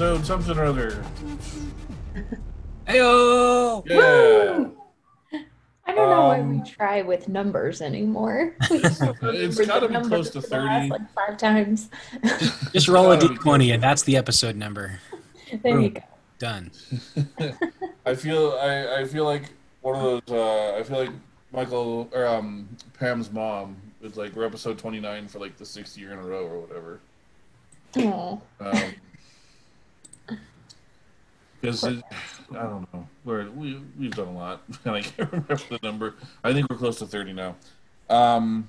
Heroes, episode something or other. Heyo! Yeah. I don't know why Um, we try with numbers anymore. We used to It's remember gotta be close to for the last, 30. like five times. Just roll a Gotta be d20 and that's the episode number. there you go. Done. I feel I, I feel like one of those. Uh, I feel like Michael or um, Pam's mom is like we're episode twenty nine for like the sixth year in a row or whatever. Aw. Because I don't know, we're, we we've done a lot, and I can't remember the number. I think we're close to thirty now. Um,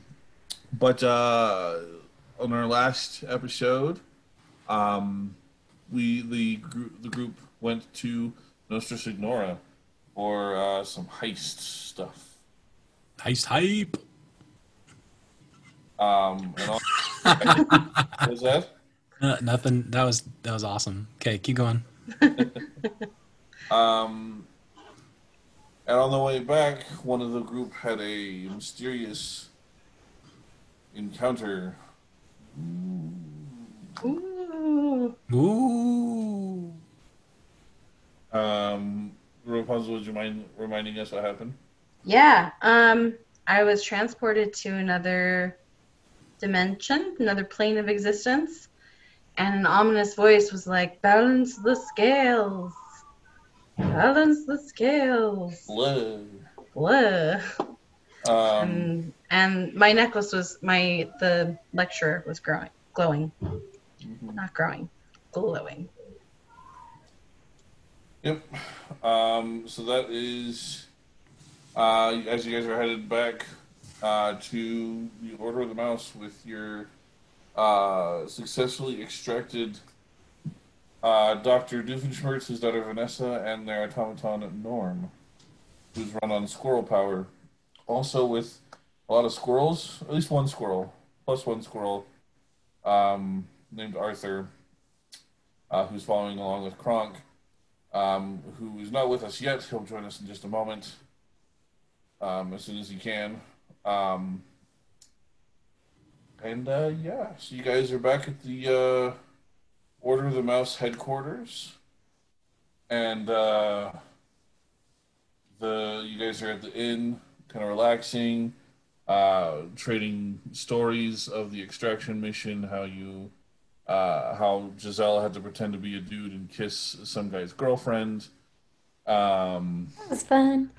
but uh, on our last episode, um, we the group the group went to Nostra Signora for uh, some heist stuff. Heist hype. Um, and all, what was that? Uh, nothing. That was that was awesome. Okay, keep going. Um, and on the way back, one of the group had a mysterious encounter. Ooh. Ooh. Um, Rapunzel, would you mind reminding us what happened? Yeah. Um, I was transported to another dimension, another plane of existence, and an ominous voice was like, "Balance the scales. Balance the scales." Blood. Blah. Um, and, and my necklace was my the lecturer was growing, glowing, not growing, glowing. Yep. Um, so that is uh, as you guys are headed back uh, to the Order of the Mouse with your uh, successfully extracted uh, Dr. Doofenshmirtz, his daughter Vanessa, and their automaton Norm, who's run on squirrel power. Also with a lot of squirrels, at least one squirrel, plus one squirrel, um, named Arthur, uh, who's following along with Kronk um, who is not with us yet. He'll join us in just a moment, um, as soon as he can. Um, and uh, yeah, so you guys are back at the uh, Order of the Mouse headquarters, and uh, the you guys are at the inn, kind of relaxing, uh, trading stories of the extraction mission, how you uh, how Giselle had to pretend to be a dude and kiss some guy's girlfriend. Um, That was fun.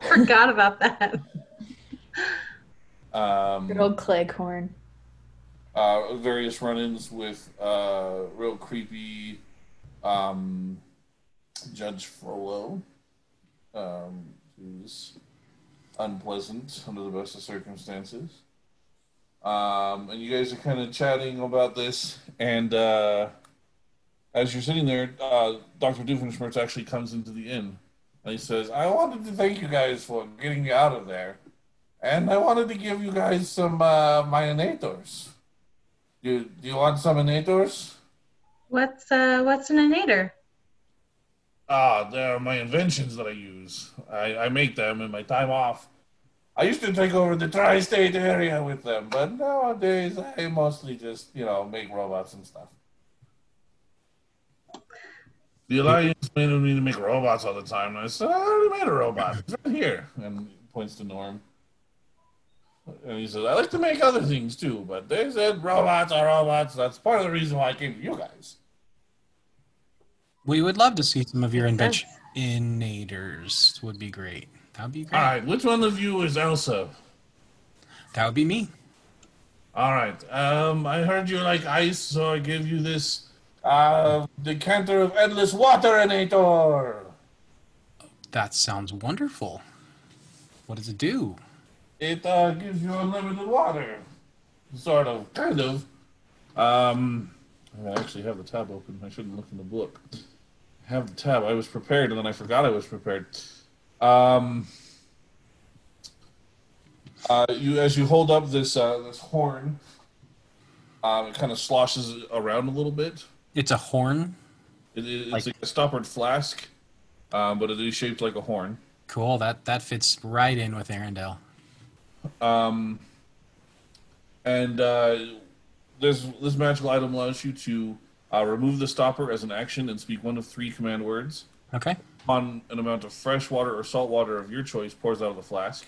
Forgot about that. um, Good old Cleghorn. Uh, various run-ins with uh, real creepy um, Judge Frollo, um, who's unpleasant under the best of circumstances. Um, and you guys are kind of chatting about this, and uh, as you're sitting there, uh, Dr. Doofenshmirtz actually comes into the inn, and he says, I wanted to thank you guys for getting me out of there, and I wanted to give you guys some uh, myonators. Do, do you want some innators? What's uh what's an innator? Ah, they're my inventions that I use. I, I make them in my time off. I used to take over the tri-state area with them, but nowadays I mostly just, you know, make robots and stuff. The Alliance made me to make robots all the time, and I said, I already made a robot. It's right here. And points to Norm. And he says, I like to make other things too, but they said robots are robots. That's part of the reason why I came to you guys. We would love to see some of your Makes invention. Would be great. That would be great. All right, which one of you is Elsa? That would be me. All right. Um, I heard you like ice, so I give you this uh, decanter of endless water, waterinator. That sounds wonderful. What does it do? It uh, gives you unlimited water, sort of, kind of. Um, I actually have the tab open. I shouldn't look in the book. I have the tab. I was prepared, and then I forgot I was prepared. Um, uh, you as you hold up this uh, this horn, um, it kind of sloshes around a little bit. It's a horn. It, it- it's Like- like, a stoppered flask, um, but it is shaped like a horn. Cool. That that fits right in with Arendelle. Um, and uh, this this magical item allows you to Uh, remove the stopper as an action and speak one of three command words. Okay. On an amount of fresh water or salt water of your choice pours out of the flask.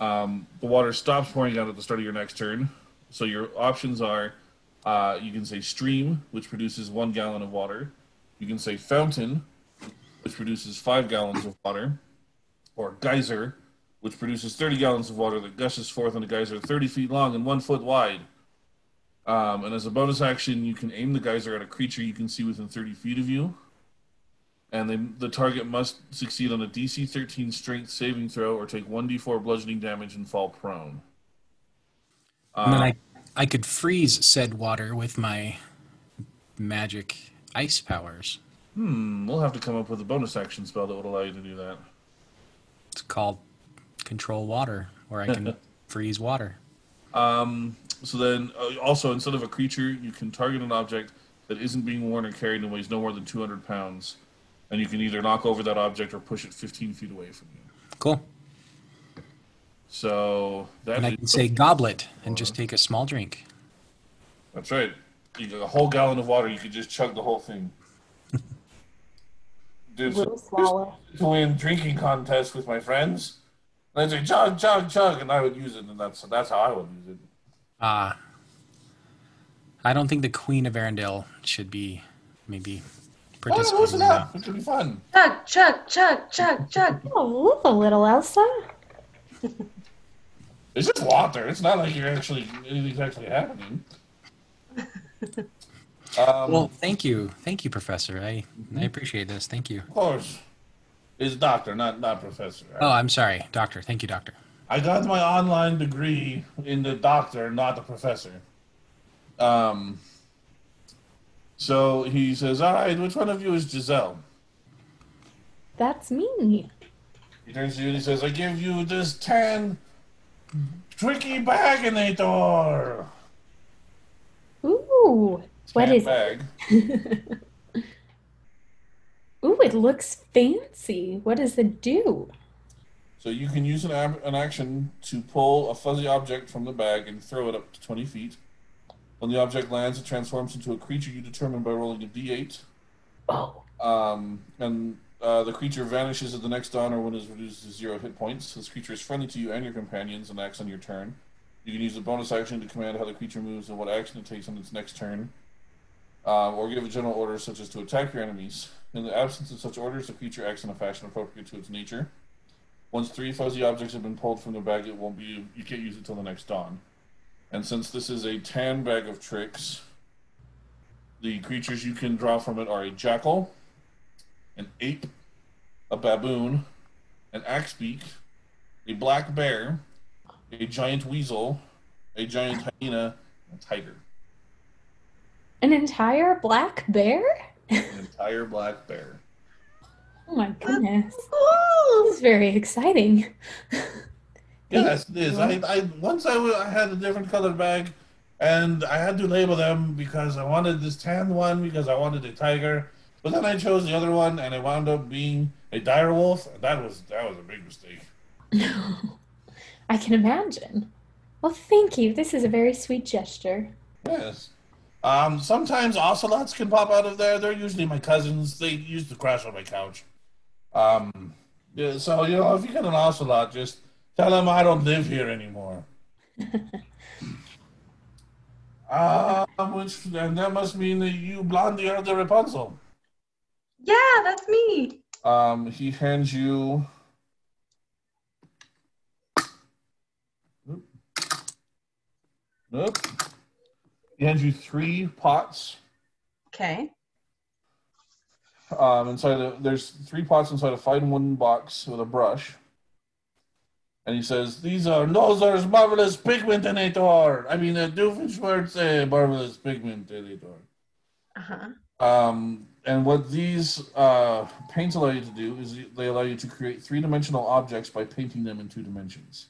Um, the water stops pouring out at the start of your next turn. So your options are uh, you can say stream, which produces one gallon of water. You can say fountain, which produces five gallons of water. Or geyser, which produces 30 gallons of water that gushes forth in a geyser 30 feet long and one foot wide. Um, and as a bonus action, you can aim the geyser at a creature you can see within 30 feet of you. And they, the target must succeed on a DC 13 strength saving throw or take 1d4 bludgeoning damage and fall prone. And then Uh, I, I could freeze said water with my magic ice powers. hmm, we'll have to come up with a bonus action spell that would allow you to do that. It's called control water, where I can freeze water. Um, so then, uh, also, instead of a creature, you can target an object that isn't being worn or carried and weighs no more than 200 pounds. And you can either knock over that object or push it 15 feet away from you. Cool. So that And I is- can say goblet and just take a small drink. that's right. You got a whole gallon of water. You could just chug the whole thing. Dude, so Little swallow. to win drinking contests with my friends. And I'd say chug, chug, chug, and I would use it, and that's that's how I would use it. Ah. I don't think the Queen of Arendelle should be maybe Oh, loosen participating in up. that. It could be fun. Chug, chug, chug, chug, chug. Oh, look a little Elsa. It's just water. It's not like you're actually anything's actually happening. um, Well, thank you, thank you, Professor. I I appreciate this. Thank you. of course, it's doctor, not not professor. Oh, I'm sorry, Doctor. Thank you, Doctor. I got my online degree in the doctor, not the professor. Um. So he says, "All right, which one of you is Giselle?" That's me. He turns to you and he says, "I give you this ten tricky baginator." Ooh. What Tan is bag? it? Ooh, it looks fancy. What does it do? So you can use an, ab- an action to pull a fuzzy object from the bag and throw it up to 20 feet. When the object lands, it transforms into a creature you determine by rolling a d8. Oh. Um, and uh, the creature vanishes at the next dawn or when it is reduced to zero hit points. This creature is friendly to you and your companions and acts on your turn. You can use a bonus action to command how the creature moves and what action it takes on its next turn. Um, or give a general order such as to attack your enemies. In the absence of such orders, the creature acts in a fashion appropriate to its nature. Once three fuzzy objects have been pulled from the bag, it won't be. You can't use it till the next dawn. And since this is a tan bag of tricks, the creatures you can draw from it are a jackal, an ape, a baboon, an axebeak, a black bear, a giant weasel, a giant hyena, and a tiger. An entire black bear? An entire black bear. Oh my goodness. Cool. This is very exciting. Yes, it is. I, I once I, w- I had a different colored bag, and I had to label them because I wanted this tan one because I wanted a tiger, but then I chose the other one, and it wound up being a dire wolf. And that was that was a big mistake. No. I can imagine. Well, thank you. This is a very sweet gesture. Yes. Um, sometimes ocelots can pop out of there. They're usually my cousins. They used to crash on my couch. Um, yeah, so you know, if you get an ocelot, just tell them I don't live here anymore. uh, which and that must mean that you Blondie are the Rapunzel. Yeah, that's me. Um, he hands you. Nope. Nope. He hands you three pots. Okay. Um, inside a, there's three pots inside a fine wooden box with a brush. And he says, "These are Nolzur's marvelous pigmentator. I mean, uh, Doofenshmirtz marvelous pigmentator." Uh huh. Um, and what these uh, paints allow you to do is they allow you to create three-dimensional objects by painting them in two dimensions.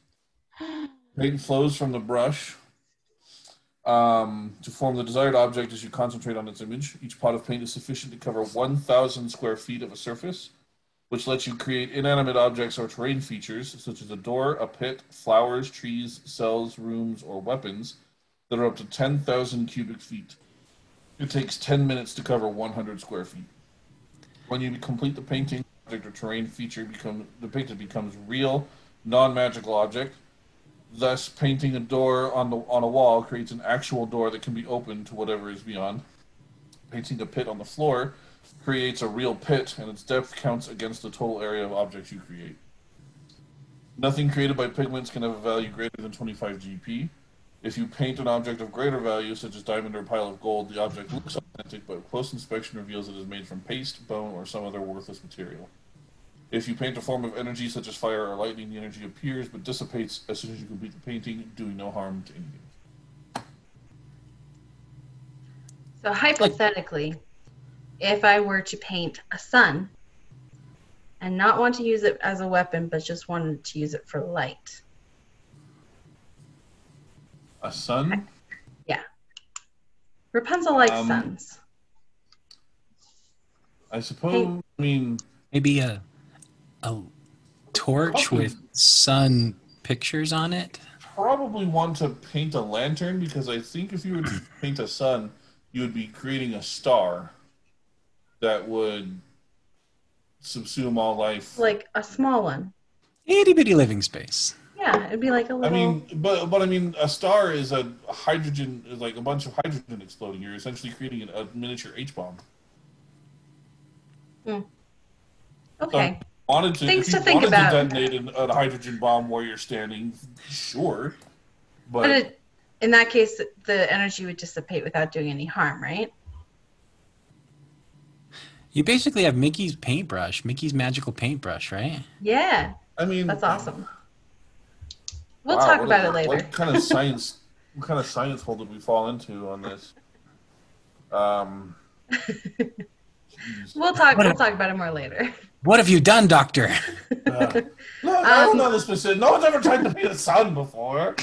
Paint flows from the brush um, to form the desired object as you concentrate on its image. Each pot of paint is sufficient to cover 1,000 square feet of a surface, which lets you create inanimate objects or terrain features, such as a door, a pit, flowers, trees, cells, rooms, or weapons that are up to 10,000 cubic feet. It takes 10 minutes to cover 100 square feet. When you complete the painting, object or terrain feature become depicted becomes real, non-magical object. Thus, painting a door on the on a wall creates an actual door that can be opened to whatever is beyond. Painting a pit on the floor creates a real pit, and its depth counts against the total area of objects you create. Nothing created by pigments can have a value greater than 25 GP. If you paint an object of greater value, such as diamond or pile of gold, the object looks authentic, but close inspection reveals it is made from paste, bone, or some other worthless material. If you paint a form of energy such as fire or lightning, the energy appears but dissipates as soon as you complete the painting, doing no harm to anything. So hypothetically, if I were to paint a sun and not want to use it as a weapon, but just wanted to use it for light, A sun? Yeah. Rapunzel likes Um, suns. I suppose. I mean, Maybe a a torch Probably. with sun pictures on it. probably want to paint a lantern because I think if you were to paint a sun, you would be creating a star that would subsume all life. Like a small one. Itty bitty living space. Yeah, it'd be like a little. I mean, but but I mean, a star is a hydrogen, like a bunch of hydrogen exploding. You're essentially creating a, a miniature H bomb. Hmm. okay. Wanted to, Things if you to think wanted about. to detonate an, a hydrogen bomb where you're standing, sure, but, But it, in that case, the energy would dissipate without doing any harm, right? You basically have Mickey's paintbrush, Mickey's magical paintbrush, right? Yeah, I mean, that's awesome. We'll wow, talk what- about it later. What kind of science? what kind of science hole did we fall into on this? Um, jeez. We'll talk. What We'll a- talk about it more later. What have you done, Doctor? Uh, no, I don't Um, know the specific. No one's ever tried to paint a sun before.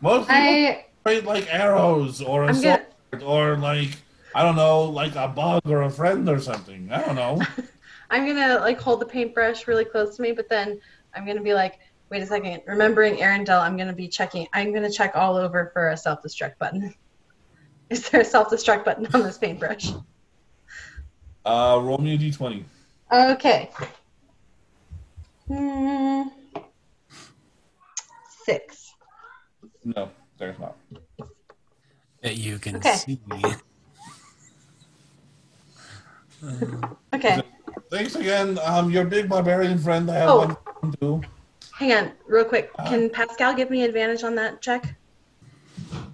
Most people I paint like arrows or a I'm sword gonna. or like I don't know, like a bug or a friend or something. I don't know. I'm gonna like hold the paintbrush really close to me, but then I'm gonna be like, wait a second. Remembering Arendelle, I'm gonna be checking. I'm gonna check all over for a self-destruct button. Is there a self-destruct button on this paintbrush? Uh, roll me a d20. Okay. Hmm. Six. No, there's not. That you can Okay. see. Okay. Thanks again. Um, your big barbarian friend. I have Oh. one too. Hang on, real quick. Uh-huh. Can Pascal give me advantage on that check?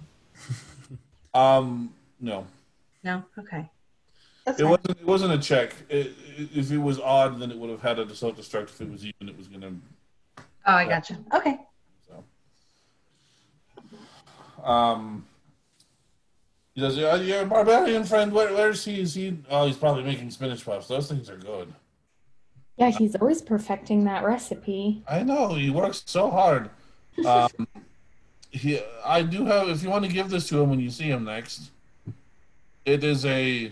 Um, no, No. Okay. That's it fine. wasn't. It wasn't a check. It, it, if it was odd, then it would have had a self-destruct. If it was even, it was gonna. Oh, I gotcha. Okay. So. Um. He says, "Yeah, your barbarian friend. Where, where's he? Is he? Oh, he's probably making spinach puffs. Those things are good. yeah, he's always perfecting that recipe. I know he works so hard. Um, he, I do have. If you want to give this to him when you see him next, it is a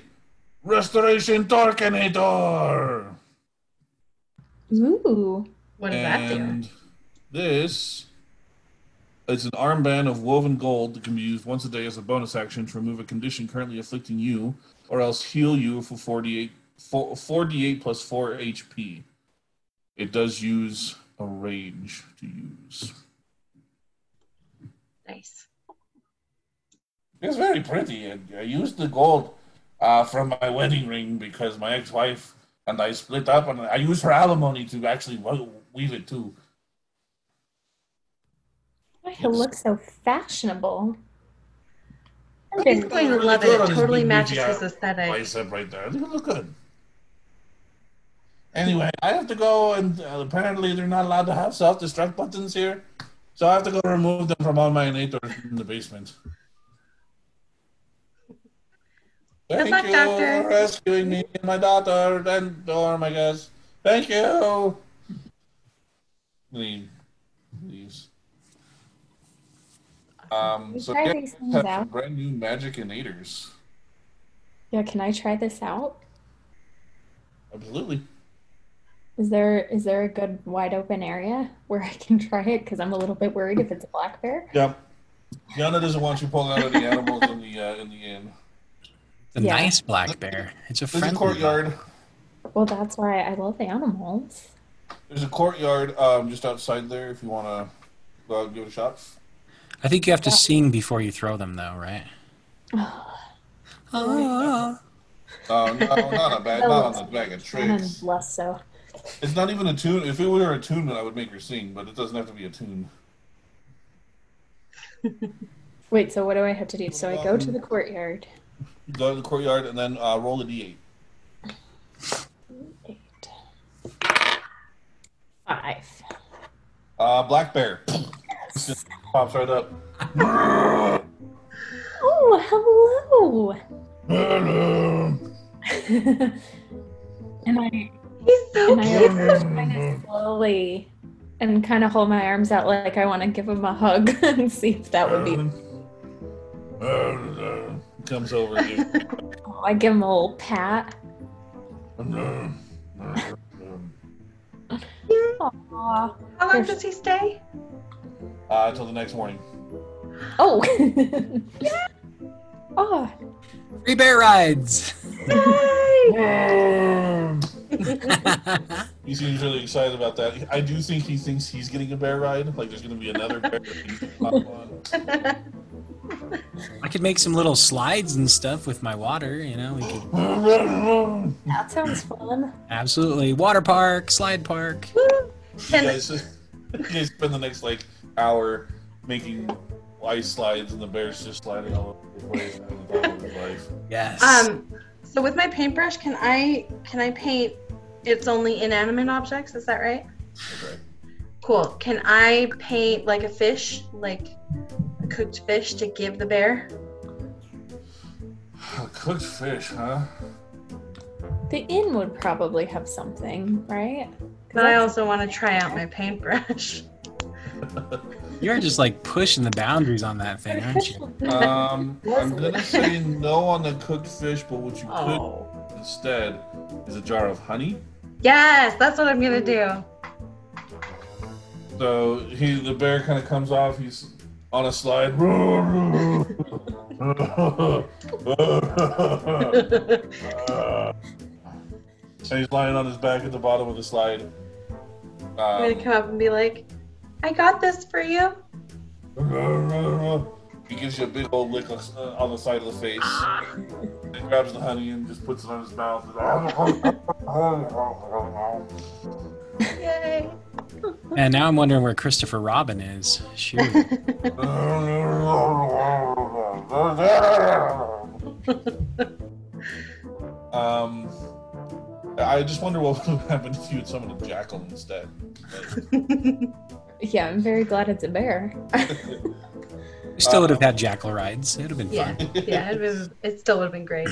restoration torquenator, Ooh. What does that do? and this it's an armband of woven gold that can be used once a day as a bonus action to remove a condition currently afflicting you, or else heal you for 48 4, 4d8 plus 4 HP. It does use a rage to use. Nice. It's very pretty, and I used the gold uh, from my wedding ring because my ex-wife and I split up, and I used her alimony to actually weave it too. Why he looks so fashionable. I think He's going to really love it. It totally big matches his aesthetic. Bicep right there. They look good. Anyway, I have to go, and uh, apparently they're not allowed to have self-destruct buttons here, so I have to go remove them from all my innators in the basement. Thank luck, you Doctor. for rescuing me and my daughter and Norm, I guess. Thank you. Leave. Leaves. Um, We so try these things out. brand new magic innators. Yeah, can I try this out? Absolutely. Is there is there a good wide open area where I can try it? Because I'm a little bit worried if it's a black bear. Yep. Yana doesn't want you pulling out any animals in the uh, in the inn. The Yeah. nice black bear. It's a There's a friendly courtyard. Well, that's why I love the animals. There's a courtyard um, just outside there. If you want to go out and give it a shot. I think you have to sing before you throw them, though, right? Ah. Uh, no, not a bad, not on the bag of And tricks. less so. It's not even a tune. If it were a tune, I would make her sing, but it doesn't have to be a tune. Wait, so what do I have to do? So I go to the courtyard. Go to the courtyard and then uh, roll a d8. Eight. Five. Uh, black bear just pops right up. Oh, hello. and I He's so and I cute. approach kind of slowly and kind of hold my arms out like I want to give him a hug and see if that would be. Comes over you. Oh, I give him a little pat. Aw. How long does he stay? Uh, until the next morning. Oh. yeah. oh. Free bear rides. He seems really excited about that. I do think he thinks he's getting a bear ride. Like there's going to be another bear. That he can hop on. I could make some little slides and stuff with my water. You know, we could That sounds fun. absolutely water park, slide park. You Can, guys, you guys spend the next like hour making ice slides, and the bear's just sliding all over the place. having the time of his life. Yes. um, so with my paintbrush, can I can I paint? It's only inanimate objects. Is that right? Okay. Cool. Can I paint like a fish, like a cooked fish, to give the bear? Cooked fish, huh? The inn would probably have something, right? 'Cause But I also want to try out my paintbrush. You're just like pushing the boundaries on that thing, aren't you? Um, I'm gonna say no on the cooked fish, but what you Oh. could instead is a jar of honey. Yes, that's what I'm gonna do. So he, the bear, kind of comes off. He's on a slide. and he's lying on his back at the bottom of the slide. I'm gonna Um, come up and be like, "I got this for you." he gives you a big old lick on uh, on the side of the face. He grabs the honey and just puts it on his mouth. Yay! And now I'm wondering where Christopher Robin is. Shoot. um, I just wonder what would have happened if you had summoned a jackal instead. Yeah, I'm very glad it's a bear. We still would have had jackal rides. It would have been yeah, fun. yeah, it, was, it still would have been great.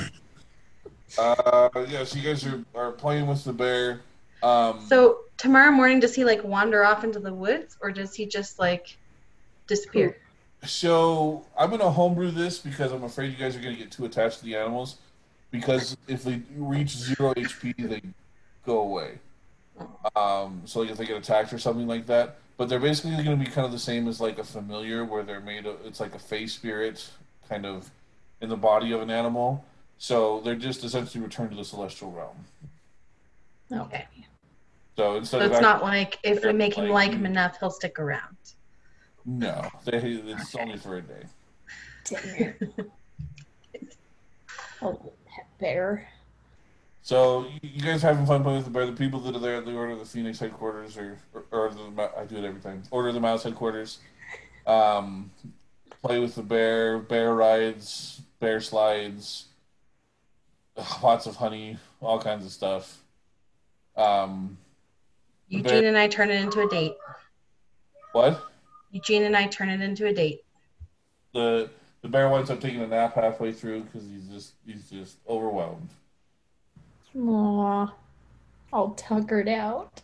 Uh, yeah, so you guys are, are playing with the bear. Um, So tomorrow morning, does he like wander off into the woods, or does he just like disappear? So I'm gonna homebrew this because I'm afraid you guys are gonna get too attached to the animals. Because if they reach zero HP, they go away. Um, so like if they get attacked or something like that. But they're basically gonna be kind of the same as like a familiar, where they're made of. It's like a fey spirit, kind of in the body of an animal. So they're just essentially returned to the celestial realm. Okay. So instead So it's act- not like if we make him Like- like him enough, he'll stick around. no, they, it's only for a day. Dang it. oh, bear. So you- you guys having fun playing with the bear? The people that are there at the Order of the Phoenix headquarters, or or, or the I do it every time. Order of the Mouse headquarters. Um, play with the bear, bear rides, bear slides, lots of honey, all kinds of stuff. Um, The Eugene and I turn it into a date. what? Eugene and I turn it into a date. The the bear winds up taking a nap halfway through because he's just he's just overwhelmed. Aw. All tuckered out.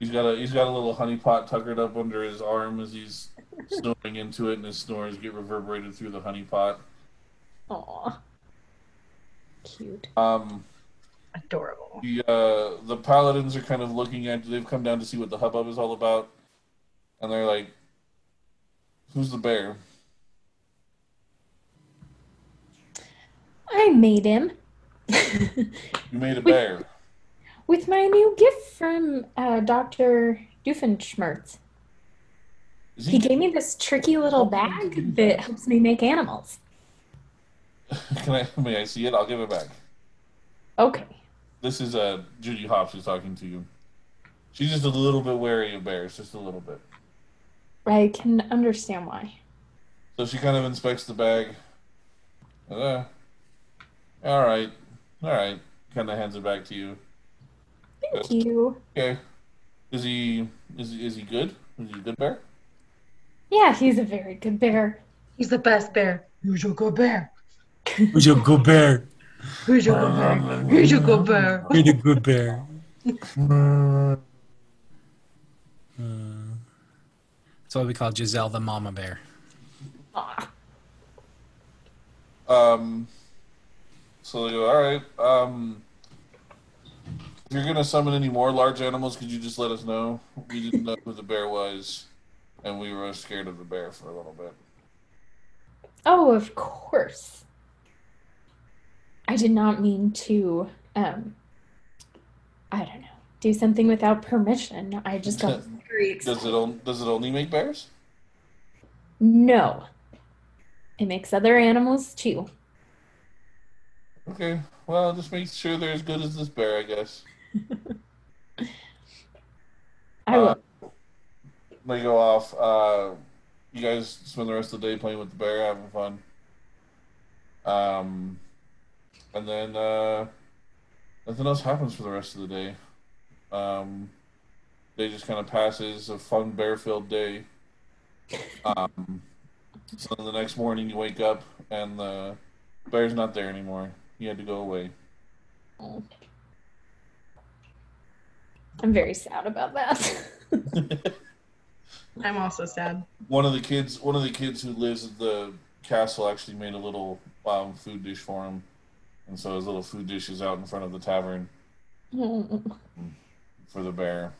He's got a he's got a little honey pot tuckered up under his arm as he's snoring into it, and his snores get reverberated through the honey pot. Aw. Cute. Um, Adorable. the uh, the paladins are kind of looking at. They've come down to see what the hubbub is all about, and they're like, "Who's the bear?" I made him You made a bear. with my new gift from uh, Dr. Doofenshmirtz. Is He gave me this tricky little bag that helps me make animals. Can I? May I see it? I'll give it back. Okay. This is uh, Judy Hopps who's talking to you. She's just a little bit wary of bears, just a little bit. I can understand why. So she kind of inspects the bag. Uh, all right, all right. Kind of hands it back to you. Thank you. Okay. Is he is he, is he good? Is he a good bear? Yeah, he's a very good bear. He's the best bear. He's your good bear? He's your good bear? Who's your good bear? Who's your good bear? You're good bear. Uh, that's why we call Giselle the mama bear. Um. So they go. All right. Um. If you're gonna summon any more large animals, could you just let us know? We didn't know who the bear was, and we were scared of the bear for a little bit. Oh, of course. I did not mean to, um, I don't know, do something without permission. I just got very Does it on, does it only make bears? No. It makes other animals too. Okay. Well, just make sure they're as good as this bear, I guess. I will. Uh, They go off. Uh, you guys spend the rest of the day playing with the bear, having fun. Um, and then uh, nothing else happens for the rest of the day. Um, day just kind of passes, a fun bear-filled day. Um, so the next morning you wake up and the bear's not there anymore. He had to go away. I'm very sad about that. I'm also sad. one of the kids one of the kids who lives at the castle actually made a little um, food dish for him and so his little food dish is out in front of the tavern for the bear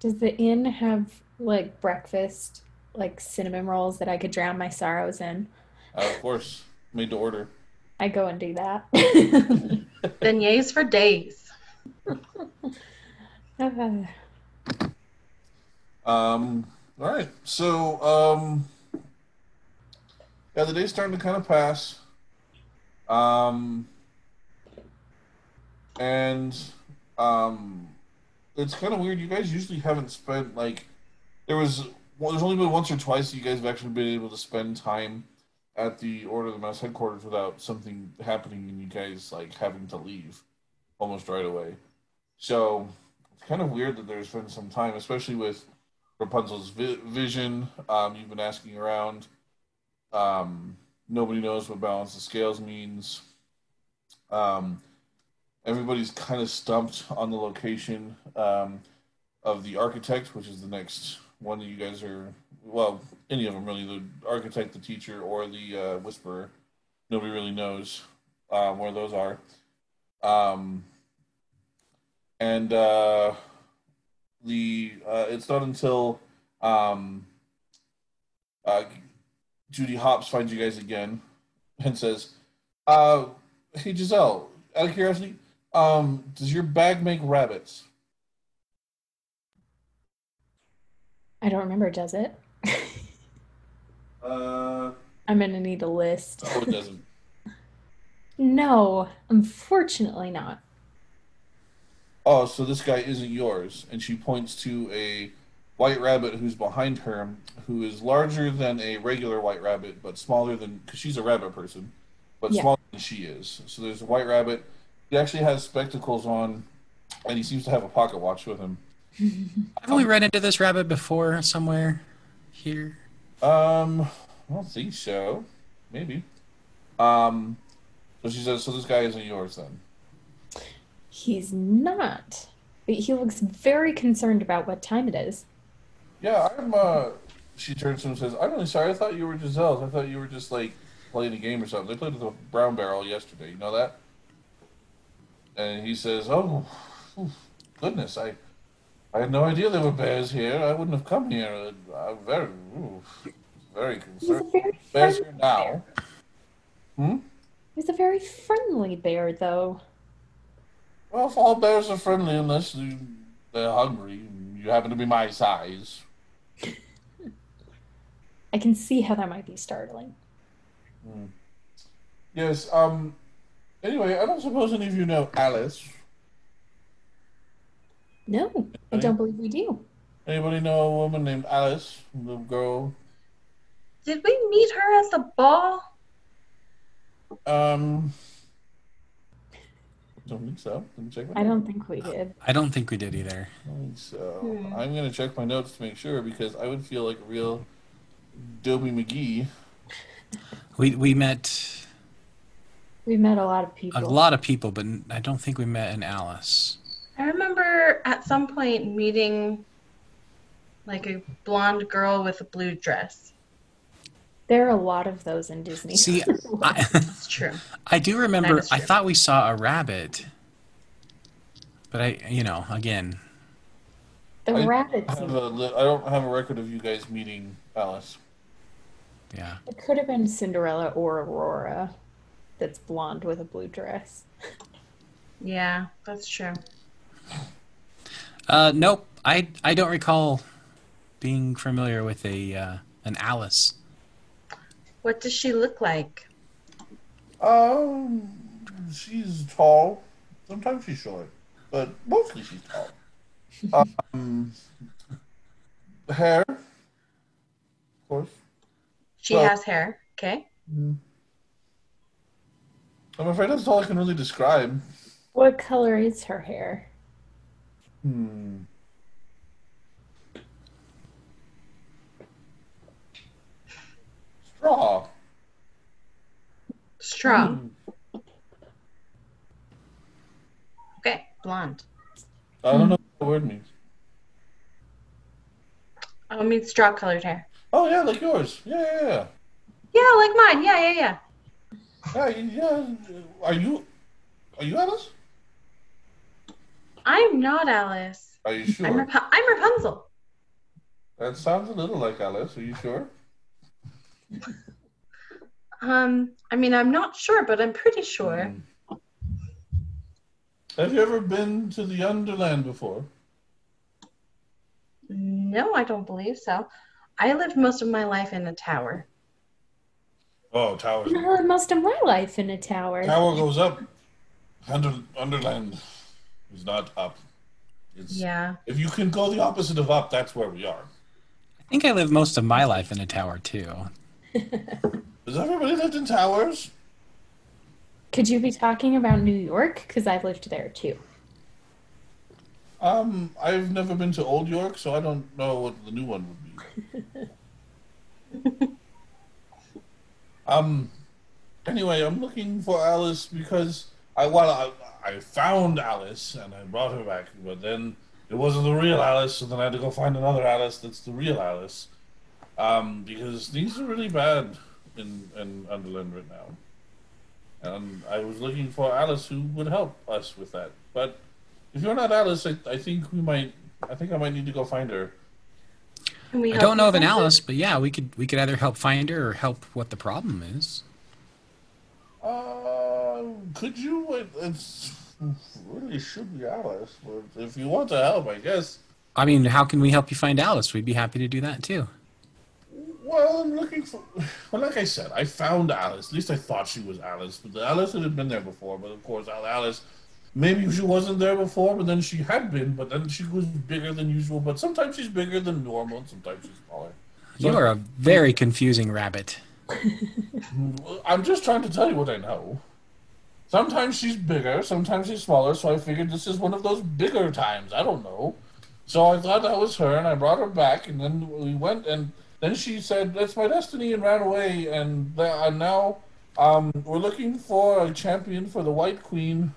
Does the inn have like breakfast, like cinnamon rolls that I could drown my sorrows in? uh, of course made to order I go and do that. Beignets for days. Um all right so um yeah the day's starting to kind of pass um and um it's kind of weird you guys usually haven't spent like there was well, there's only been once or twice you guys have actually been able to spend time at the Order of the Mouse headquarters without something happening and you guys like having to leave almost right away. So it's kind of weird that there's been some time, especially with Rapunzel's vi- vision. Um, you've been asking around. Um, nobody knows what balance the scales means. Um, everybody's kind of stumped on the location um, of the architect, which is the next one that you guys are. Well, any of them really. The architect, the teacher, or the uh, whisperer. Nobody really knows um, where those are. Um, and uh, the uh, it's not until um, uh, Judy Hopps finds you guys again and says, uh, "Hey Giselle, out of curiosity, um, does your bag make rabbits?" I don't remember, does it? Uh, I'm gonna need a list. oh, it doesn't. No, unfortunately not. Oh, so this guy isn't yours. And she points to a white rabbit who's behind her, who is larger than a regular white rabbit, but smaller than, because she's a rabbit person, but Yeah. smaller than she is. So there's a white rabbit. He actually has spectacles on, and he seems to have a pocket watch with him. Haven't we run into this rabbit before somewhere here? Um, I don't think so. Maybe. Um, so she says, so this guy isn't yours then? He's not. But he looks very concerned about what time it is. Yeah, I'm. uh She turns to him and says, "I'm really sorry. I thought you were Giselle's. I thought you were just like playing a game or something. They played with a brown barrel yesterday. You know that?" And he says, "Oh, goodness, I, I had no idea there were bears here. I wouldn't have come here. I'm very, oof, very He's a concerned. very Bears here now. Hmm. He's a very friendly bear, though. Well, if all bears are friendly unless you, they're hungry, you happen to be my size. I can see how that might be startling. Yes. Um. Anyway, I don't suppose any of you know Alice. No, I don't believe we do. Anybody know a woman named Alice? Little girl. Did we meet her at the ball? Um. Don't think so. Let me check my I don't think we did. I don't think we did either. I don't think so. Hmm. I'm gonna check my notes to make sure because I would feel like a real Dobie McGee. We we met We met a lot of people. a lot of people, but I don't think we met an Alice. I remember at some point meeting like a blonde girl with a blue dress. There are a lot of those in Disney. See, I, It's true. I do remember. I thought we saw a rabbit, but I, you know, again, the I- rabbits. I, have a li- I don't have a record of you guys meeting Alice. yeah. It could have been Cinderella or Aurora that's blonde with a blue dress. Yeah, that's true. Uh, nope. I I don't recall being familiar with a uh, an Alice. What does she look like? Um, she's tall. Sometimes she's short, but mostly she's tall. Um, hair, of course. She Well- has hair. Okay. I'm afraid that's all I can really describe. What color is her hair? Hmm. Straw. Straw. Okay. Blonde. I don't know what the word means. Oh, I mean straw colored hair. Oh yeah, like yours. Yeah, yeah, yeah. Yeah, like mine. Yeah, yeah, yeah. Yeah, yeah. Are you? Are you Alice? I'm not Alice. Are you sure? I'm, Rap- I'm Rapunzel. That sounds a little like Alice. Are you sure? Um, I mean, I'm not sure, but I'm pretty sure. Hmm. Have you ever been to the Underland before? No, I don't believe so. I lived most of my life in a tower. Oh, towers. I lived most of my life in a tower. Tower goes up. Under Underland is not up. It's Yeah. if you can go the opposite of up, that's where we are. I think I lived most of my life in a tower too. Has everybody lived in towers? Could you be talking about New York? Because I've lived there too. Um, I've never been to Old York, so I don't know what the new one would be. um, anyway, I'm looking for Alice because I well, I, I found Alice and I brought her back, but then it wasn't the real Alice, so then I had to go find another Alice that's the real Alice. Um, because things are really bad in in Underland right now, and I was looking for Alice who would help us with that, but. If you're not Alice, I, I think we might. I think I might need to go find her. Can we I don't know of an? Alice, but yeah, we could we could either help find her or help what the problem is. Uh, could you? It, it's really should be Alice, but if you want to help, I guess. I mean, how can we help you find Alice? We'd be happy to do that too. Well, I'm looking for. Well, like I said, I found Alice. At least I thought she was Alice, but the Alice had been there before. But of course, Alice. Maybe she wasn't there before, but then she had been. But then she was bigger than usual. But sometimes she's bigger than normal, and sometimes she's smaller. So- You are a very confusing rabbit. I'm just trying to tell you what I know. Sometimes she's bigger, sometimes she's smaller, so I figured this is one of those bigger times. I don't know. So I thought that was her, and I brought her back, and then we went, and then she said, That's my destiny, and ran away. And, th- and now um, we're looking for a champion for the White Queen.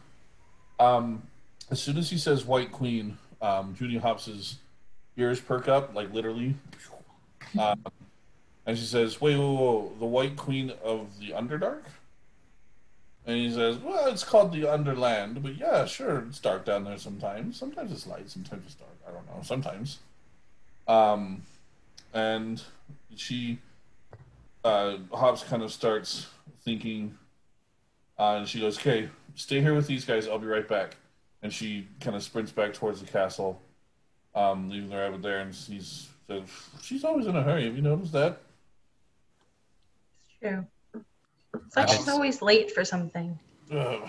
Um, as soon as he says White Queen, um, Judy Hopps's ears perk up, like literally. Um, and she says, wait, wait, wait, the White Queen of the Underdark? And he says, well, it's called the Underland, but yeah, sure, it's dark down there sometimes. Sometimes it's light, sometimes it's dark. I don't know, sometimes. Um, and she, uh, Hopps kind of starts thinking, Uh, and she goes, "Okay, stay here with these guys. I'll be right back." And she kind of sprints back towards the castle, um, leaving the rabbit there. And he's says, "She's always in a hurry. Have you noticed that?" It's true. It's like she's always late for something. Uh,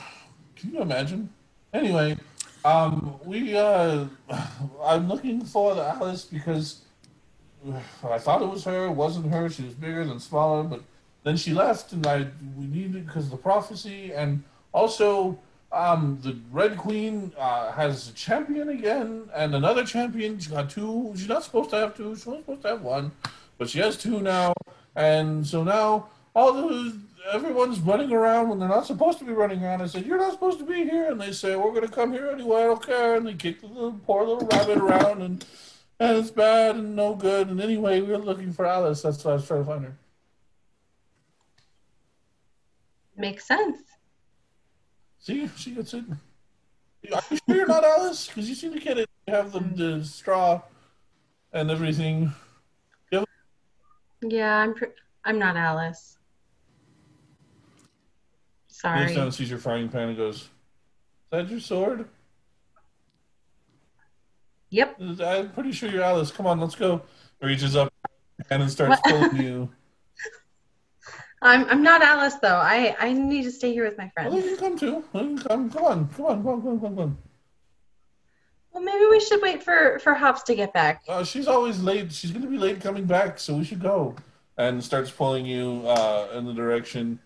can you imagine? Anyway, um, we uh, I'm looking for the Alice because I thought it was her. It wasn't her. She was bigger than smaller, but then she left, and I we needed because of the prophecy, and also um, the Red Queen uh, has a champion again, and another champion. She got two. She's not supposed to have two. She's only supposed to have one, but she has two now, and so now all the everyone's running around when they're not supposed to be running around. I said, "You're not supposed to be here," and they say, "We're going to come here anyway. I don't care." And they kick the little, poor little rabbit around, and and it's bad and no good. And anyway, we were looking for Alice. That's why I was trying to find her. Makes sense. See, she gets it. Are you sure you're not Alice? Because you seem to get it. You have the, the straw and everything. Yeah, I'm. Pr- I'm not Alice. Sorry. down sees your frying pan and goes, "Is that your sword?" Yep. I'm pretty sure you're Alice. Come on, let's go. Reaches up and starts What? pulling you. I'm. I'm not Alice though. I. I need to stay here with my Well, you friends. can come too. You can come. On. Come on. Come on. Come on. Come on. Come on. Well, maybe we should wait for for Hopps to get back. Uh, she's always late. She's going to be late coming back, so we should go. And starts pulling you uh, in the direction.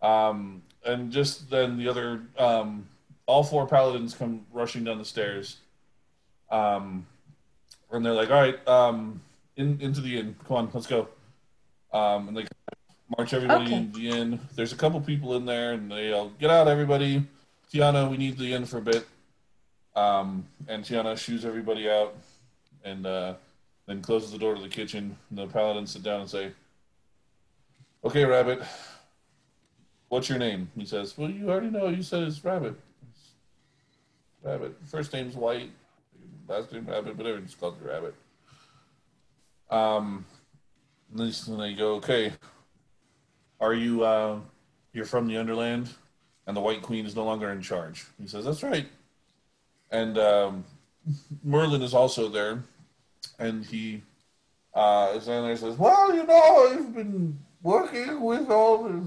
Um, and just then the other, um, all four paladins come rushing down the stairs. Um, and they're like, all right, um, in, into the inn. Come on, let's go. Um, and they march everybody Okay. in the inn. There's a couple people in there, and they all get out, everybody. Tiana, we need the inn for a bit. Um, and Tiana shoos everybody out and uh, then closes the door to the kitchen. The paladins sit down and say, Okay, Rabbit, what's your name? He says, Well, you already know. You said it's Rabbit. It's Rabbit. First name's White, last name Rabbit, but everyone's called you Rabbit. Um, and then they go, Okay, are you, uh, you're from the Underland? And the White Queen is no longer in charge. He says, That's right. And um, Merlin is also there, and he uh, and says, "Well, you know, I've been working with all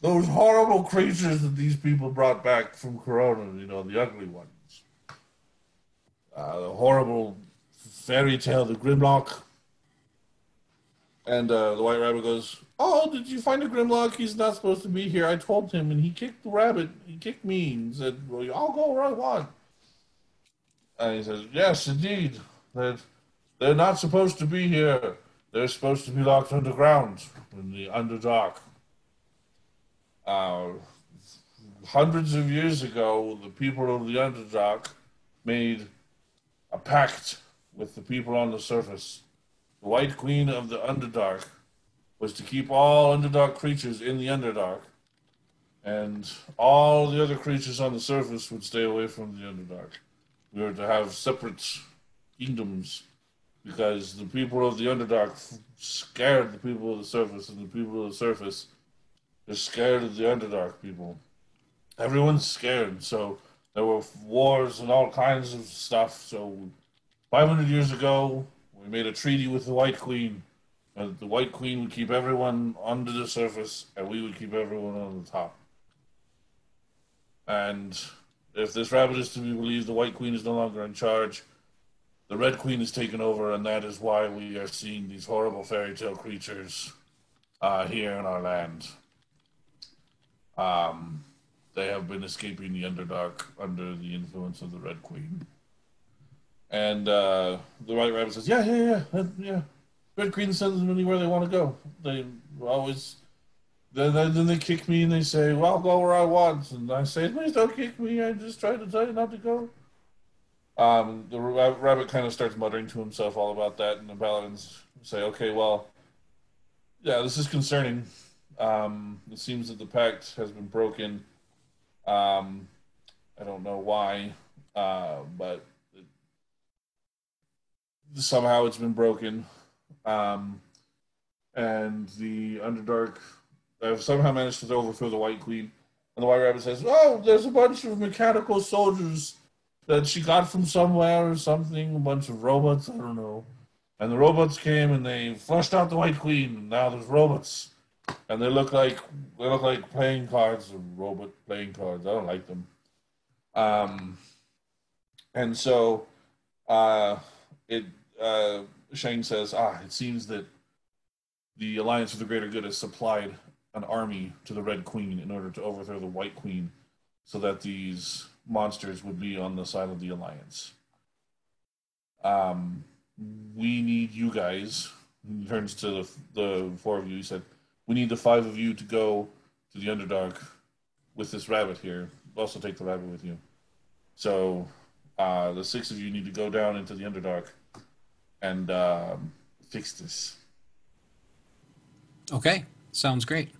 those horrible creatures that these people brought back from Corona. You know, the ugly ones, uh, the horrible fairy tale, the Grimlock." And uh, the White Rabbit goes, "Oh, did you find a Grimlock? He's not supposed to be here. I told him, and he kicked the rabbit. He kicked me and said, well, I'll go where I want.'" And he says, Yes, indeed. That they're not supposed to be here. They're supposed to be locked underground in the Underdark. Uh, hundreds of years ago, the people of the Underdark made a pact with the people on the surface. The White Queen of the Underdark was to keep all Underdark creatures in the Underdark, and all the other creatures on the surface would stay away from the Underdark we were to have separate kingdoms because the people of the Underdark scared the people of the surface, and the people of the surface are scared of the Underdark people. Everyone's scared, so there were wars and all kinds of stuff. So, 500 years ago, we made a treaty with the White Queen. And the White Queen would keep everyone under the surface, and we would keep everyone on the top. And if this rabbit is to be believed, the White Queen is no longer in charge. The Red Queen is taken over, and that is why we are seeing these horrible fairy tale creatures uh, here in our land. Um, they have been escaping the Underdark under the influence of the Red Queen. And uh, the White Rabbit says, "Yeah, yeah, yeah, yeah. Red Queen sends them anywhere they want to go. They always then, then, then they kick me and they say, "Well, I'll go where I want." And I say, "Please don't kick me. I just tried to tell you not to go." Um, the rabbit kind of starts muttering to himself all about that, and the paladins say, "Okay, well, yeah, this is concerning. Um, it seems that the pact has been broken. Um, I don't know why, uh, but it, somehow it's been broken." Um, and the Underdark I've somehow managed to overthrow the White Queen, And the White Rabbit says, "Oh, there's a bunch of mechanical soldiers that she got from somewhere or something. A bunch of robots, I don't know." And the robots came and they flushed out the White Queen. And now there's robots, and they look like they look like playing cards, or robot playing cards. I don't like them. Um, and so, uh, it uh, Shang says, "Ah, it seems that the Alliance for the Greater Good has supplied an army to the Red Queen in order to overthrow the White Queen, so that these monsters would be on the side of the Alliance. Um, we need you guys." He turns to the, the four of you. He said, "We need the five of you to go to the Underdark with this rabbit here. Also, take the rabbit with you. So, uh, the six of you need to go down into the Underdark and um, fix this." Okay, sounds great.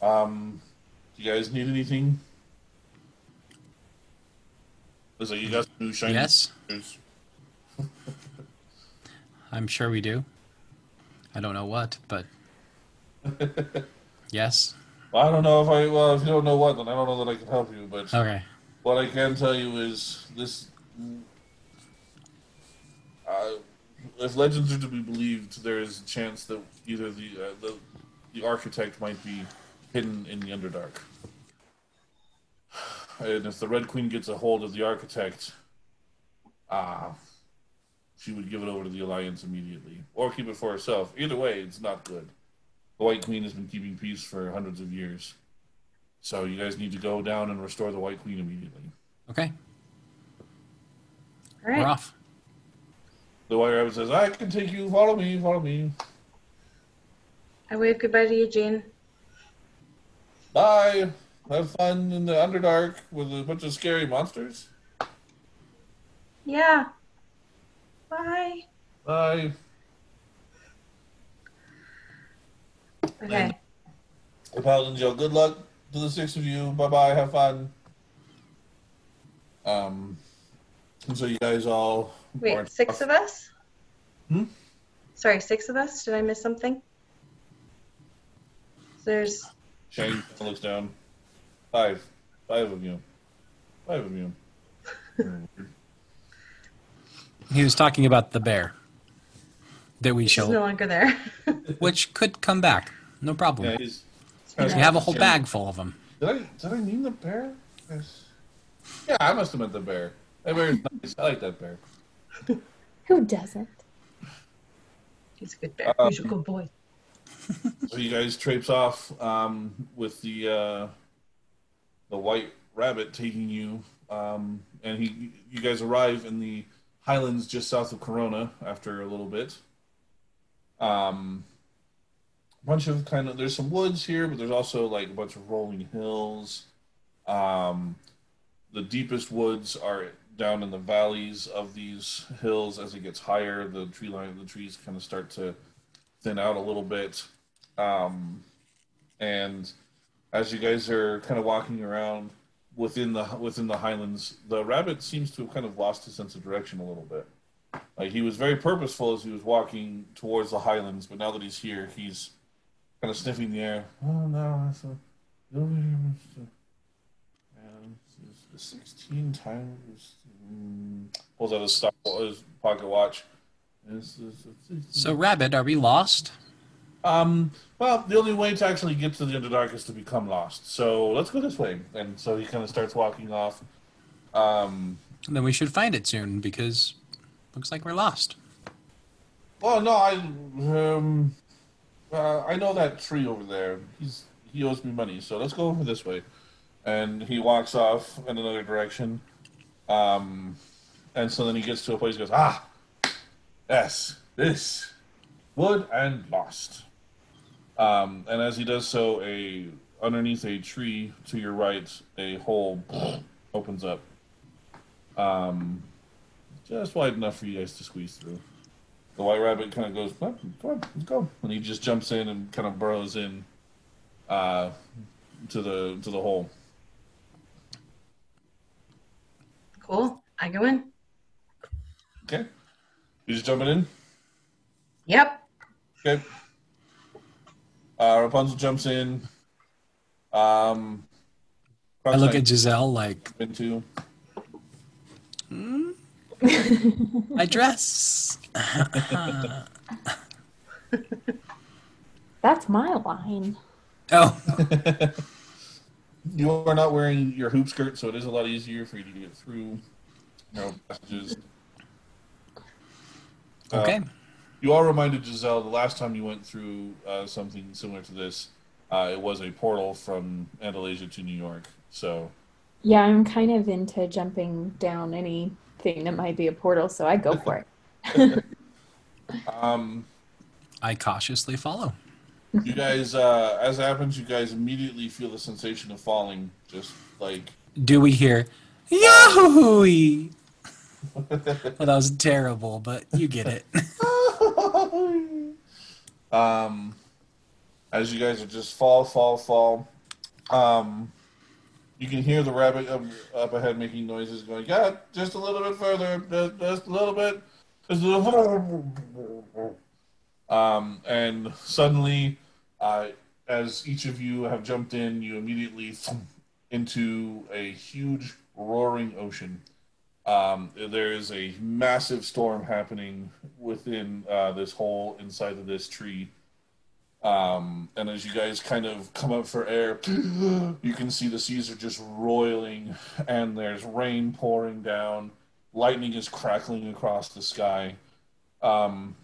Um, do you guys need anything? Listen, you got some new shiny Yes. I'm sure we do. I don't know what, but yes. Well, I don't know if I. Well, if you don't know what, then I don't know that I can help you. But Okay. what I can tell you is this: uh, if legends are to be believed, there is a chance that either the uh, the the architect might be hidden in the Underdark. And if the Red Queen gets a hold of the architect, ah, she would give it over to the Alliance immediately, or keep it for herself. Either way, it's not good. The White Queen has been keeping peace for hundreds of years, so you guys need to go down and restore the White Queen immediately. Okay. All We're off. The White Rabbit says, "I can take you. Follow me. Follow me. I wave goodbye to you, Eugene. Bye. Have fun in the Underdark with a bunch of scary monsters. Yeah. Bye. Bye." Okay. The Paladins yell, "Good luck to the six of you. Bye bye. Have fun." Um, and so you guys all Wait, march six off. of us? Hmm? Sorry, six of us? Did I miss something? There's Shang looks down. Five, five of you. Five of you. He was talking about the bear that we she's no longer there. which could come back. No problem. Yeah, he's. we have a whole bag full of them. Did I did I mean the bear? Yes. Yeah, I must have meant the bear. That bear is nice. I like that bear. Who doesn't? He's a good bear. Um, He's a good boy. So you guys traipse off um, with the uh, the white rabbit taking you, um, and he you guys arrive in the highlands just south of Corona after a little bit. Um, a bunch of kind of there's some woods here, but there's also like a bunch of rolling hills. Um, the deepest woods are down in the valleys of these hills. As it gets higher, the tree line, the trees kind of start to thin out a little bit. Um, and as you guys are kind of walking around within the within the highlands, the rabbit seems to have kind of lost his sense of direction a little bit. Like he was very purposeful as he was walking towards the highlands, but now that he's here, he's kind of sniffing the air. Oh no, that's a, and it's sixteen times. Mm, pulls out his, stock, his pocket watch. So, Rabbit, are we lost? um, well, the only way to actually get to the Underdark is to become lost. So let's go this way. And so he kind of starts walking off. Um, Then we should find it soon because looks like we're lost. well, no, I um, uh, I know that tree over there. He's he owes me money, so let's go over this way. And he walks off in another direction. Um, and so then he gets to a place. He goes, ah, yes, this wood and lost. Um, and as he does so, a underneath a tree to your right, a hole opens up. Um, just wide enough for you guys to squeeze through. The white rabbit kind of goes, "Well, come on, let's go. And he just jumps in and kind of burrows in uh, to the to the hole. Cool. I go in. Okay, you just jumping in. Yep. Okay. Uh, Rapunzel jumps in. Um, I look at Giselle like, into. hmm? my dress. That's my line. oh, you are not wearing your hoop skirt, so it is a lot easier for you to get through. You know, passages. Uh, okay. You all reminded Giselle the last time you went through uh, something similar to this. Uh, it was a portal from Andalasia to New York. So, Yeah, I'm kind of into jumping down anything that might be a portal, so I go for it. um, I cautiously follow. You guys, uh, as it happens, you guys immediately feel the sensation of falling. Just like, Do we hear Yahoo! Well, that was terrible, but you get it. um, as you guys are just fall, fall, fall. Um, you can hear the rabbit up, up ahead making noises, going, "Yeah, just a little bit further, just, just a little bit." Just a little... Um, and suddenly, uh, as each of you have jumped in, you immediately into a huge roaring ocean. Um, there is a massive storm happening within uh, this hole inside of this tree. Um, and as you guys kind of come up for air, you can see the seas are just roiling, and there's rain pouring down. Lightning is crackling across the sky. Um,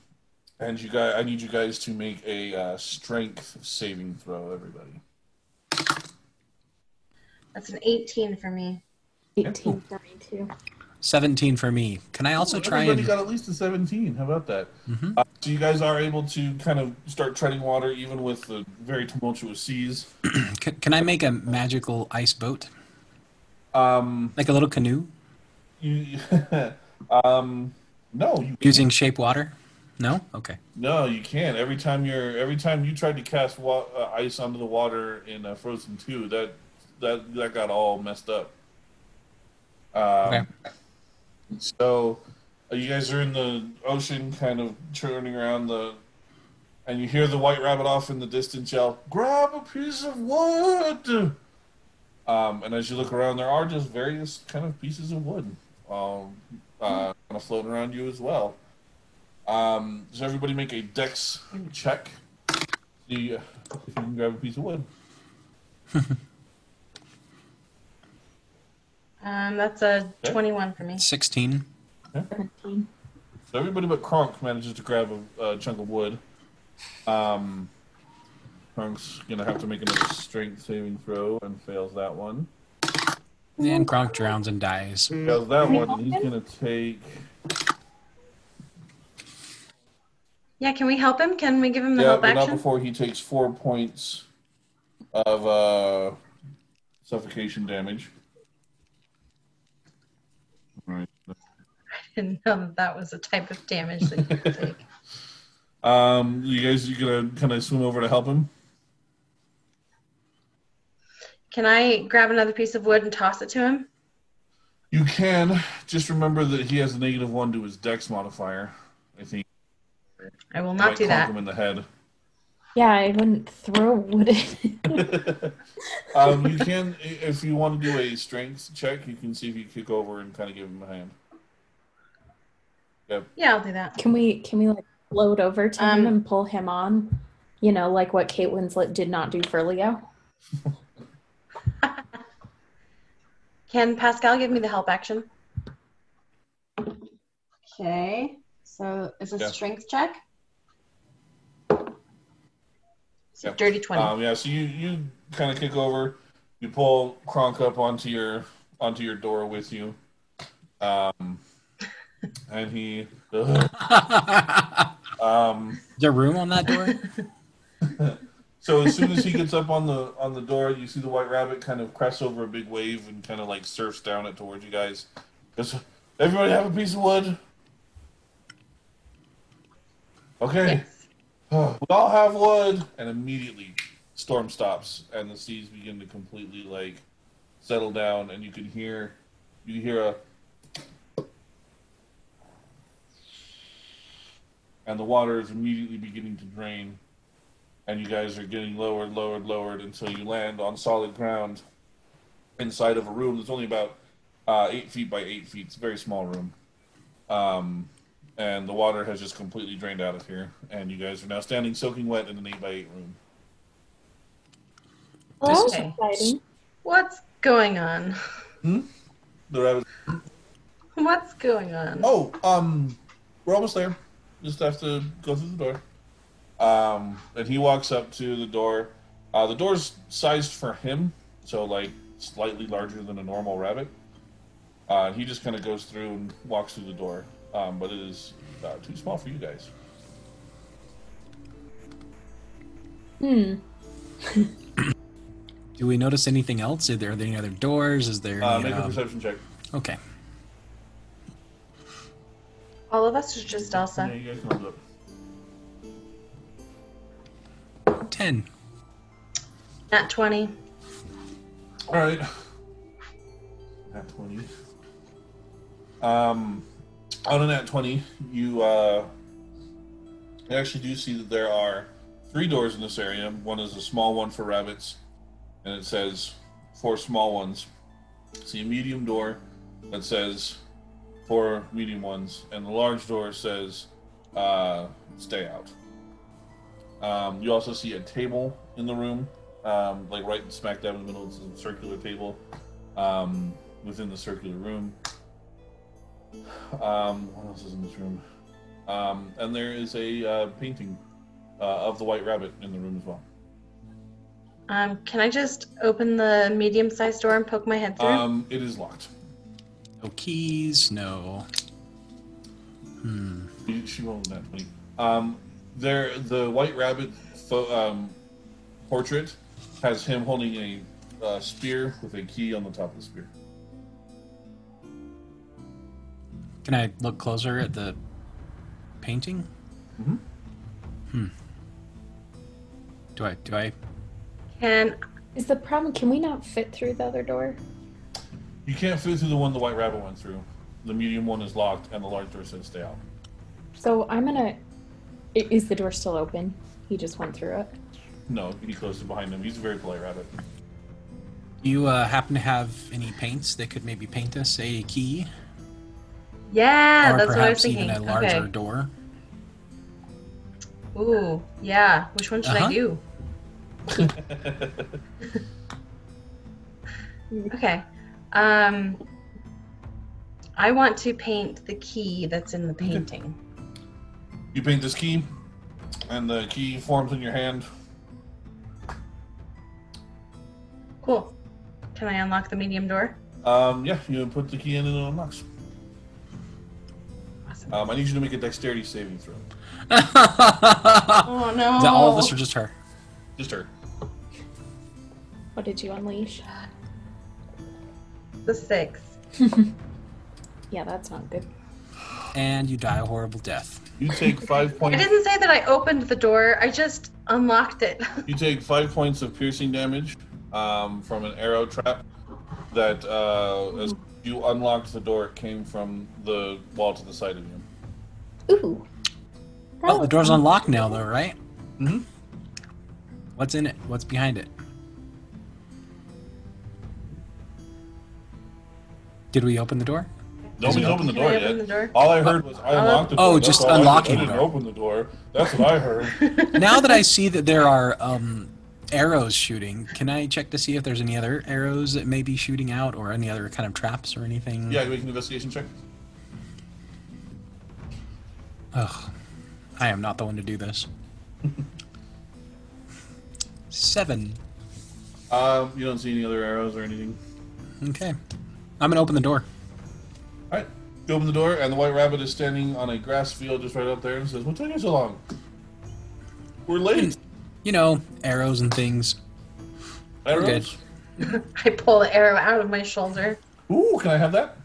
and you guys, I need you guys to make a uh, strength saving throw, everybody. That's an 18 for me. 18 for me, too. 17 for me. Can I also Ooh, try everybody and. got at least a 17. How about that? Mhm. Uh, so you guys are able to kind of start treading water even with the very tumultuous seas. Can, can I make a magical ice boat? Um, Like a little canoe you, um, no, you using shape water? No? Okay. no, you can't. Every time you're, every time you tried to cast wa- uh, ice onto the water in uh, Frozen Two, that that that got all messed up. Um, Okay. So uh, you guys are in the ocean, kind of churning around the, and you hear the white rabbit off in the distance yell, "Grab a piece of wood!" Um, and as you look around, there are just various kind of pieces of wood, um, uh, kind of floating around you as well. Um, does everybody make a dex check? See if you can grab a piece of wood. Um, that's a Okay. 21 for me. 16. 17. So everybody but Kronk manages to grab a, a chunk of wood. Um, Kronk's gonna have to make another strength saving throw and fails that one. And Kronk drowns and dies. Fails that one, and he's gonna take. Yeah, can we help him? Can we give him the Yeah, help but not before he takes four points of uh, suffocation damage. Right. I didn't know that that was a type of damage that you could take. Um, you guys, you gonna kind of swim over to help him? Can I grab another piece of wood and toss it to him? You can. Just remember that he has a negative one to his dex modifier. I think. I will Might not do that. him in the head. Yeah, I wouldn't throw wood in. um, you can, if you want to do a strength check, you can see if you kick over and kind of give him a hand. Yep. Yeah, I'll do that. Can we can we like float over to him Um, and pull him on? You know, like what Kate Winslet did not do for Leo. Can Pascal give me the help action? Okay. So is a Yeah. strength check? It's a Yep. dirty 20. Um, yeah. So you you kind of kick over, you pull Kronk up onto your onto your door with you, um, and he. um, is there room on that door? So as soon as he gets up on the on the door, you see the white rabbit kind of crest over a big wave and kind of like surfs down it towards you guys. Does everybody have a piece of wood? Okay, Yes. we all have wood, and immediately storm stops and the seas begin to completely like settle down, and you can hear you hear a and the water is immediately beginning to drain and you guys are getting lowered, lowered, lowered until you land on solid ground inside of a room that's only about uh, eight feet by eight feet. It's a very small room. Um, and the water has just completely drained out of here, and you guys are now standing soaking wet in an eight by eight room. Well, that was Okay. exciting. What's going on? The rabbit. What's going on? Oh, um, we're almost there. Just have to go through the door. Um, and he walks up to the door. Uh, the door's sized for him, so like slightly larger than a normal rabbit. Uh, he just kind of goes through and walks through the door, um, but it is uh, too small for you guys. Hmm. Do we notice anything else? Are there, are there any other doors? Is there Uh, any, make a um, perception check. Okay. All of us or just Yeah, Elsa? you guys can hold up. 10. Not 20. All right. Not twenty. Um, on a nat twenty, you uh, you actually do see that there are three doors in this area. One is a small one for rabbits, and it says four small ones. See a medium door that says four medium ones, and the large door says uh, "Stay out." Um, you also see a table in the room um, like right smack dab in the middle. It's a circular table um, within the circular room. Um, what else is in this room? Um, and there is a uh, painting uh, of the White Rabbit in the room as well. Um, can I just open the medium sized door and poke my head through? Um, it is locked. No keys, no. Hmm. You- She rolled that twenty. Um, there, the White Rabbit pho- um, portrait has him holding a uh, spear with a key on the top of the spear. Can I look closer at the painting? Mhm. Hmm. Do I do I Can Is the problem? Can we not fit through the other door? You can't fit through the one the White Rabbit went through. The medium one is locked, and the large door says "Stay out." So I'm gonna. Is the door still open? He just went through it. No, he closed it behind him. He's a very polite rabbit. do you uh, happen to have any paints that could maybe paint us a key? Yeah, or that's what I was thinking. even a larger Okay. door? Ooh, yeah. Which one should Uh-huh. I do? Okay. Um, I want to paint the key that's in the painting. you paint this key, and the key forms in your hand. Cool. Can I unlock the medium door? Um, yeah, you put the key in and it unlocks. Awesome. Um, I need you to make a dexterity saving throw. Oh no. that all of us or just her? Just her. What did you unleash? The six. Yeah, that's not good. And you die a horrible death. You take five points. I points. didn't say that I opened the door. I just unlocked it. You take five points of piercing damage um, from an arrow trap that, uh, as you unlocked the door, it came from the wall to the side of you. Ooh. That Well, the door's unlocked now, though, right? Mm-hmm. What's in it? What's behind it? Did we open the door? Nobody's it opened the door yet. open the door? All I heard was I Uh, unlocked the door. Oh, That's just all I did. unlocking I didn't open the door. That's what I heard. now that I see that there are um, arrows shooting, can I check to see if there's any other arrows that may be shooting out or any other kind of traps or anything? yeah, you make an investigation check. Ugh. I am not the one to do this. Seven. Um, you don't see any other arrows or anything. Okay. I'm gonna open the door. All right. You open the door, and the white rabbit is standing on a grass field just right up there and says, What took you so long? We're late. You know, arrows and things. Arrows? I pull the arrow out of my shoulder. Ooh, can I have that?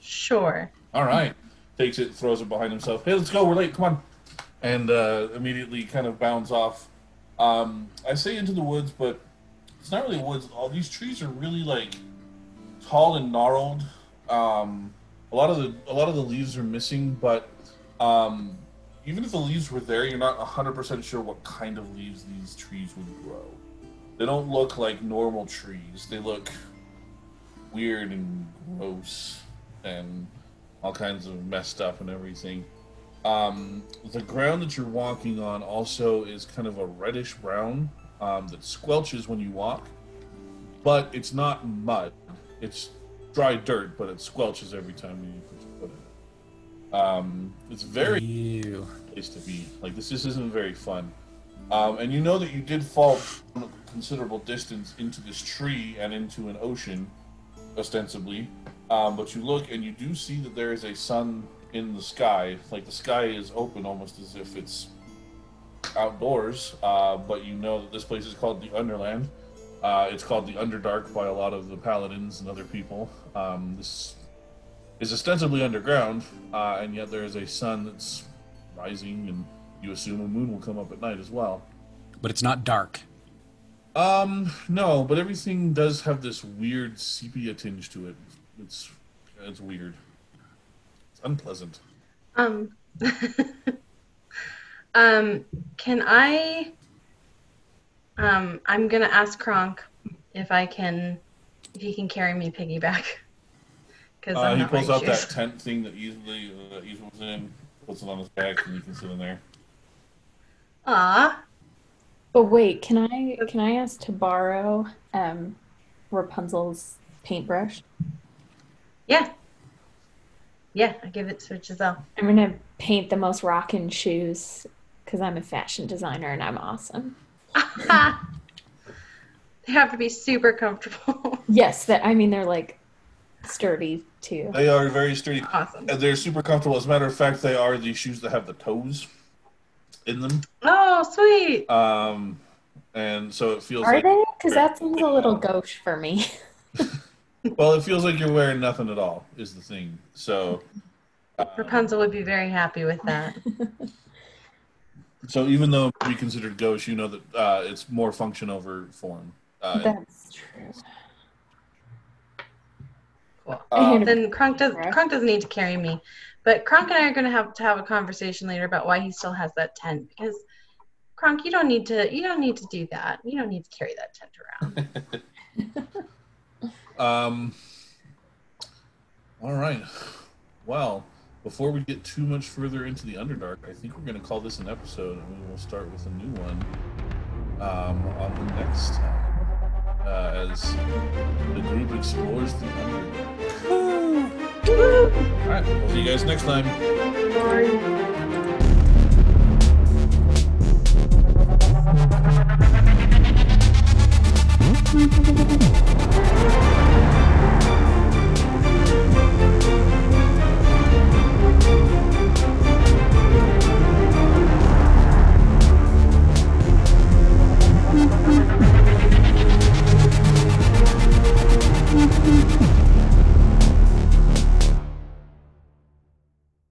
Sure. All right. Takes it, throws it behind himself. Hey, let's go. We're late. Come on. And uh, immediately kind of bounds off. Um, I say into the woods, but it's not really woods. All these trees are really like tall and gnarled. Um, a lot of the a lot of the leaves are missing, but um, even if the leaves were there, you're not 100% sure what kind of leaves these trees would grow. They don't look like normal trees. They look weird and gross and all kinds of messed up and everything. Um, the ground that you're walking on also is kind of a reddish brown um, that squelches when you walk, but it's not mud. It's dry dirt, but it squelches every time you put your foot in it. Um, it's very Ew. place to be. Like this just isn't very fun. Um, and you know that you did fall a considerable distance into this tree and into an ocean, ostensibly. Um, but you look and you do see that there is a sun in the sky. Like the sky is open almost as if it's outdoors. Uh, but you know that this place is called the Underland. Uh, it's called the Underdark by a lot of the paladins and other people. Um, this is ostensibly underground, uh, and yet there is a sun that's rising, and you assume a moon will come up at night as well. But it's not dark. Um, no, but everything does have this weird sepia tinge to it. It's it's weird. It's unpleasant. Um, um, can I? Um, I'm gonna ask Kronk if I can, if he can carry me piggyback. Because Uh, he pulls out that tent thing that easily uh, that Eva was in, puts it on his back, and you can sit in there. Aw, But wait, can I can I ask to borrow um, Rapunzel's paintbrush? Yeah, yeah. I give it to Giselle. I'm gonna paint the most rockin' shoes because I'm a fashion designer and I'm awesome. they have to be super comfortable. Yes, that I mean they're like sturdy too. They are very sturdy. awesome. and They're super comfortable. As a matter of fact, they are the shoes that have the toes in them. Oh, sweet. Um, and so it feels Are like they? Because that seems a little gauche for me. well, it feels like you're wearing nothing at all. Is the thing. So. um, Rapunzel would be very happy with that. So even though it be considered gauche, you know that uh, it's more function over form. Uh, That's true. Cool. um, Then Kronk does Right. Kronk doesn't need to carry me, but Kronk and I are going to have to have a conversation later about why he still has that tent because Kronk, you don't need to you don't need to do that. You don't need to carry that tent around. um, all right. Well, before we get too much further into the Underdark, I think we're going to call this an episode, and we will start with a new one um, on the next time uh, as the group explores the Underdark. All right. We'll see you guys next time.